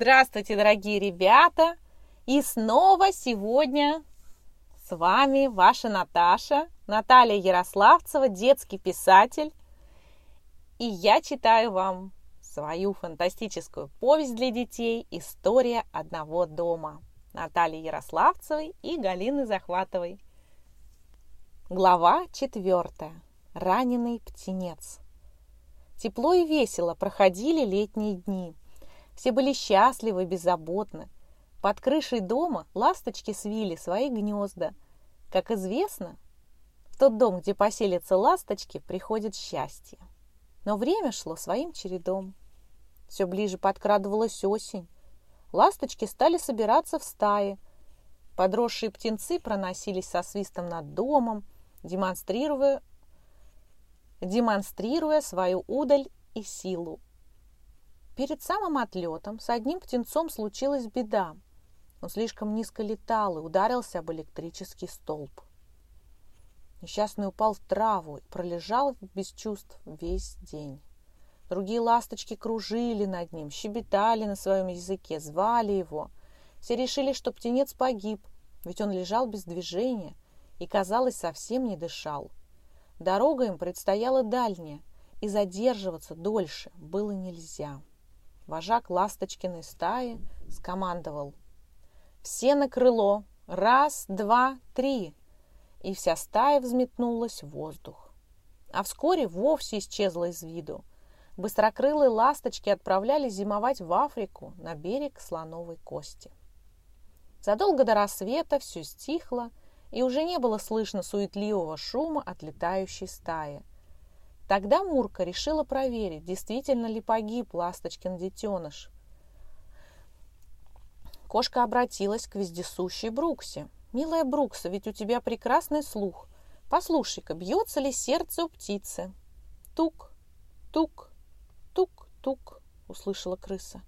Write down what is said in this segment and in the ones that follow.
Здравствуйте, дорогие ребята! И снова сегодня с вами ваша Наташа, Наталья Ярославцева, детский писатель. И я читаю вам свою фантастическую повесть для детей «История одного дома» Натальи Ярославцевой и Галины Захватовой. Глава четвертая. Раненый птенец. Тепло и весело проходили летние дни. Все были счастливы и беззаботны. Под крышей дома ласточки свили свои гнезда. Как известно, в тот дом, где поселятся ласточки, приходит счастье. Но время шло своим чередом. Все ближе подкрадывалась осень. Ласточки стали собираться в стаи. Подросшие птенцы проносились со свистом над домом, демонстрируя, демонстрируя свою удаль и силу. Перед самым отлетом с одним птенцом случилась беда. Он слишком низко летал и ударился об электрический столб. Несчастный упал в траву и пролежал без чувств весь день. Другие ласточки кружили над ним, щебетали на своем языке, звали его. Все решили, что птенец погиб, ведь он лежал без движения – и, казалось, совсем не дышал. Дорога им предстояла дальняя, и задерживаться дольше было нельзя. Вожак Ласточкиной стаи скомандовал. «Все на крыло! Раз, два, три!» И вся стая взметнулась в воздух. А вскоре вовсе исчезла из виду. Быстрокрылые ласточки отправлялись зимовать в Африку на берег слоновой кости. Задолго до рассвета все стихло, и уже не было слышно суетливого шума отлетающей стаи. Тогда Мурка решила проверить, действительно ли погиб ласточкин детеныш. Кошка обратилась к вездесущей Бруксе. «Милая Брукса, ведь у тебя прекрасный слух. Послушай-ка, бьется ли сердце у птицы?» «Тук, тук, тук, тук», — услышала крыса.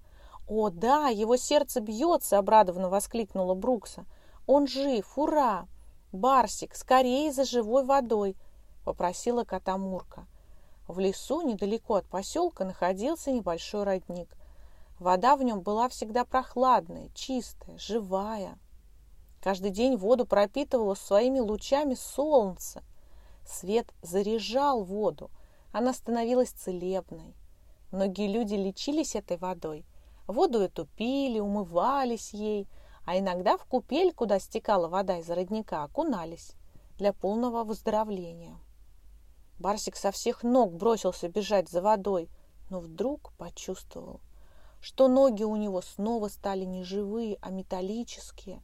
«О, да, его сердце бьется!» — обрадованно воскликнула Брукса. «Он жив! Ура!» «Барсик, скорее за живой водой!» – попросила кота Мурка. В лесу, недалеко от поселка, находился небольшой родник. Вода в нем была всегда прохладная, чистая, живая. Каждый день воду пропитывало своими лучами солнце. Свет заряжал воду, она становилась целебной. Многие люди лечились этой водой. Воду эту пили, умывались ей – а иногда в купель, куда стекала вода из родника, окунались для полного выздоровления. Барсик со всех ног бросился бежать за водой, но вдруг почувствовал, что ноги у него снова стали не живые, а металлические.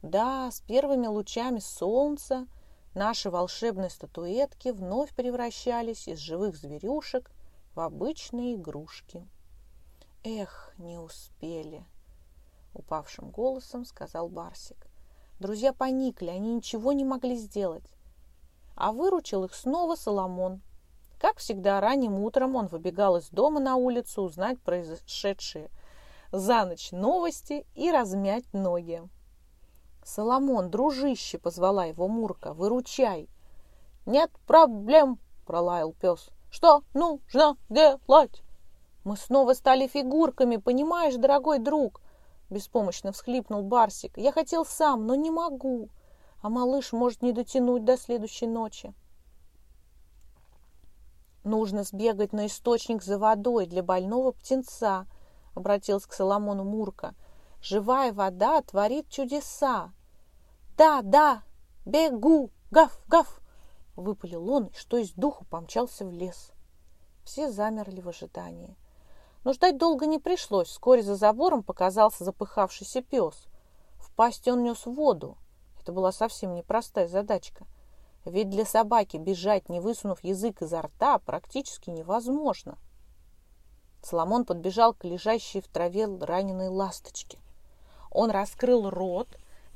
Да, с первыми лучами солнца наши волшебные статуэтки вновь превращались из живых зверюшек в обычные игрушки. Эх, не успели упавшим голосом сказал Барсик. Друзья поникли, они ничего не могли сделать. А выручил их снова Соломон. Как всегда, ранним утром он выбегал из дома на улицу узнать произошедшие за ночь новости и размять ноги. «Соломон, дружище!» — позвала его Мурка. «Выручай!» «Нет проблем!» — пролаял пес. «Что нужно делать?» «Мы снова стали фигурками, понимаешь, дорогой друг?» Беспомощно всхлипнул Барсик. Я хотел сам, но не могу. А малыш может не дотянуть до следующей ночи. Нужно сбегать на источник за водой для больного птенца, обратился к Соломону Мурка. Живая вода творит чудеса. Да, да, бегу, гав, гав, выпалил он, что из духу помчался в лес. Все замерли в ожидании. Но ждать долго не пришлось. Вскоре за забором показался запыхавшийся пес. В пасти он нес воду. Это была совсем непростая задачка. Ведь для собаки бежать, не высунув язык изо рта, практически невозможно. Соломон подбежал к лежащей в траве раненой ласточке. Он раскрыл рот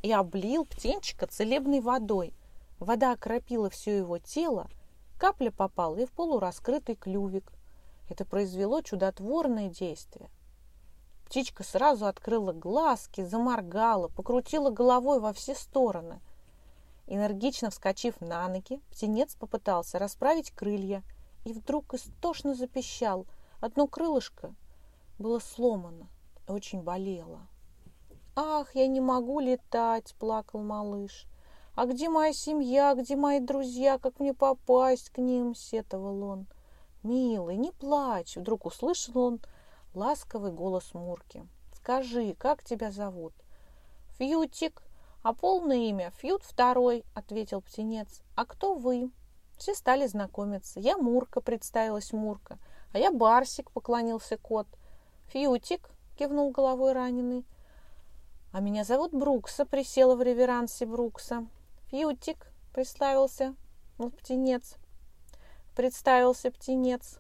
и облил птенчика целебной водой. Вода окропила все его тело, капля попала и в полураскрытый клювик. Это произвело чудотворное действие. Птичка сразу открыла глазки, заморгала, покрутила головой во все стороны. Энергично вскочив на ноги, птенец попытался расправить крылья и вдруг истошно запищал. Одно крылышко было сломано. очень болело. «Ах, я не могу летать!» – плакал малыш. «А где моя семья? Где мои друзья? Как мне попасть к ним?» – сетовал он. «Милый, не плачь!» – вдруг услышал он ласковый голос Мурки. «Скажи, как тебя зовут?» «Фьютик. А полное имя Фьют второй», – ответил птенец. «А кто вы?» Все стали знакомиться. «Я Мурка», – представилась Мурка. «А я Барсик», – поклонился кот. «Фьютик», – кивнул головой раненый. «А меня зовут Брукса», – присела в реверансе Брукса. «Фьютик», – представился ну, птенец. Представился птенец.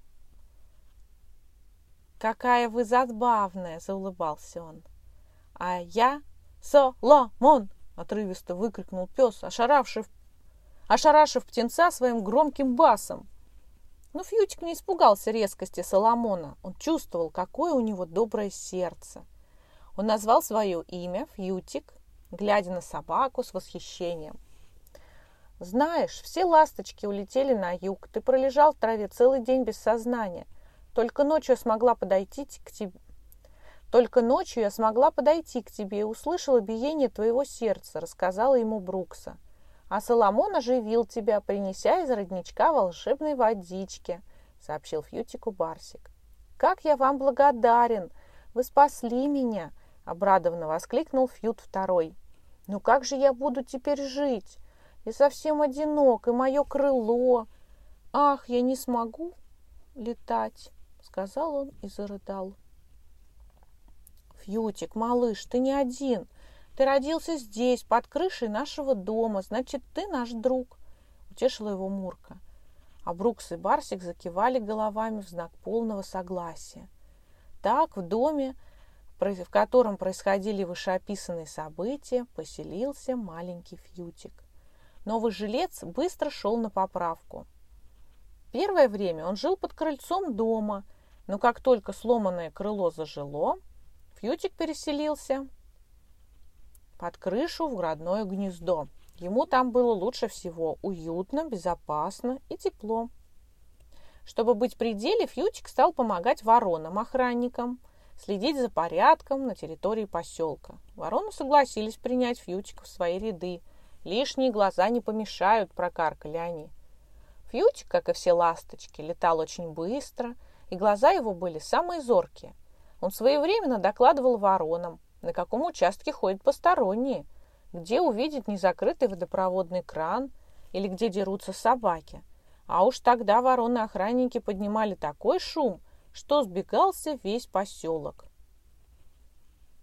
«Какая вы забавная!» – заулыбался он. «А я Соломон!» – отрывисто выкрикнул пес, ошаравший, ошарашив птенца своим громким басом. Но Фьютик не испугался резкости Соломона. Он чувствовал, какое у него доброе сердце. Он назвал свое имя Фьютик, глядя на собаку с восхищением. «Знаешь, все ласточки улетели на юг. Ты пролежал в траве целый день без сознания – только ночью я смогла подойти к тебе. Только ночью я смогла подойти к тебе и услышала биение твоего сердца, рассказала ему Брукса. А Соломон оживил тебя, принеся из родничка волшебной водички, сообщил Фьютику Барсик. Как я вам благодарен! Вы спасли меня! Обрадованно воскликнул Фьют второй. Ну как же я буду теперь жить? Я совсем одинок, и мое крыло. Ах, я не смогу летать сказал он и зарыдал. «Фьютик, малыш, ты не один. Ты родился здесь, под крышей нашего дома. Значит, ты наш друг», — утешила его Мурка. А Брукс и Барсик закивали головами в знак полного согласия. Так в доме, в котором происходили вышеописанные события, поселился маленький Фьютик. Новый жилец быстро шел на поправку. Первое время он жил под крыльцом дома — но как только сломанное крыло зажило, Фьютик переселился под крышу в родное гнездо. Ему там было лучше всего уютно, безопасно и тепло. Чтобы быть при деле, Фьютик стал помогать воронам-охранникам, следить за порядком на территории поселка. Вороны согласились принять Фьютика в свои ряды. Лишние глаза не помешают, прокаркали они. Фьютик, как и все ласточки, летал очень быстро – и глаза его были самые зоркие. Он своевременно докладывал воронам, на каком участке ходят посторонние, где увидит незакрытый водопроводный кран или где дерутся собаки. А уж тогда вороны-охранники поднимали такой шум, что сбегался весь поселок.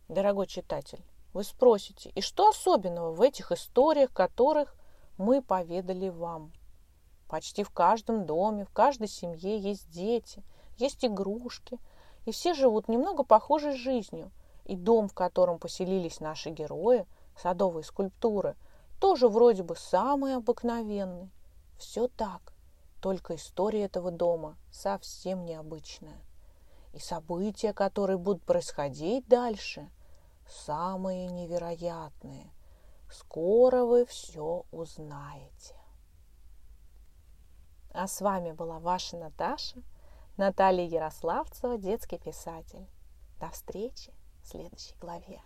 Дорогой читатель, вы спросите, и что особенного в этих историях, которых мы поведали вам? Почти в каждом доме, в каждой семье есть дети – есть игрушки, и все живут немного похожей жизнью. И дом, в котором поселились наши герои, садовые скульптуры, тоже вроде бы самый обыкновенный. Все так, только история этого дома совсем необычная. И события, которые будут происходить дальше, самые невероятные. Скоро вы все узнаете. А с вами была ваша Наташа – Наталья Ярославцева, детский писатель. До встречи в следующей главе.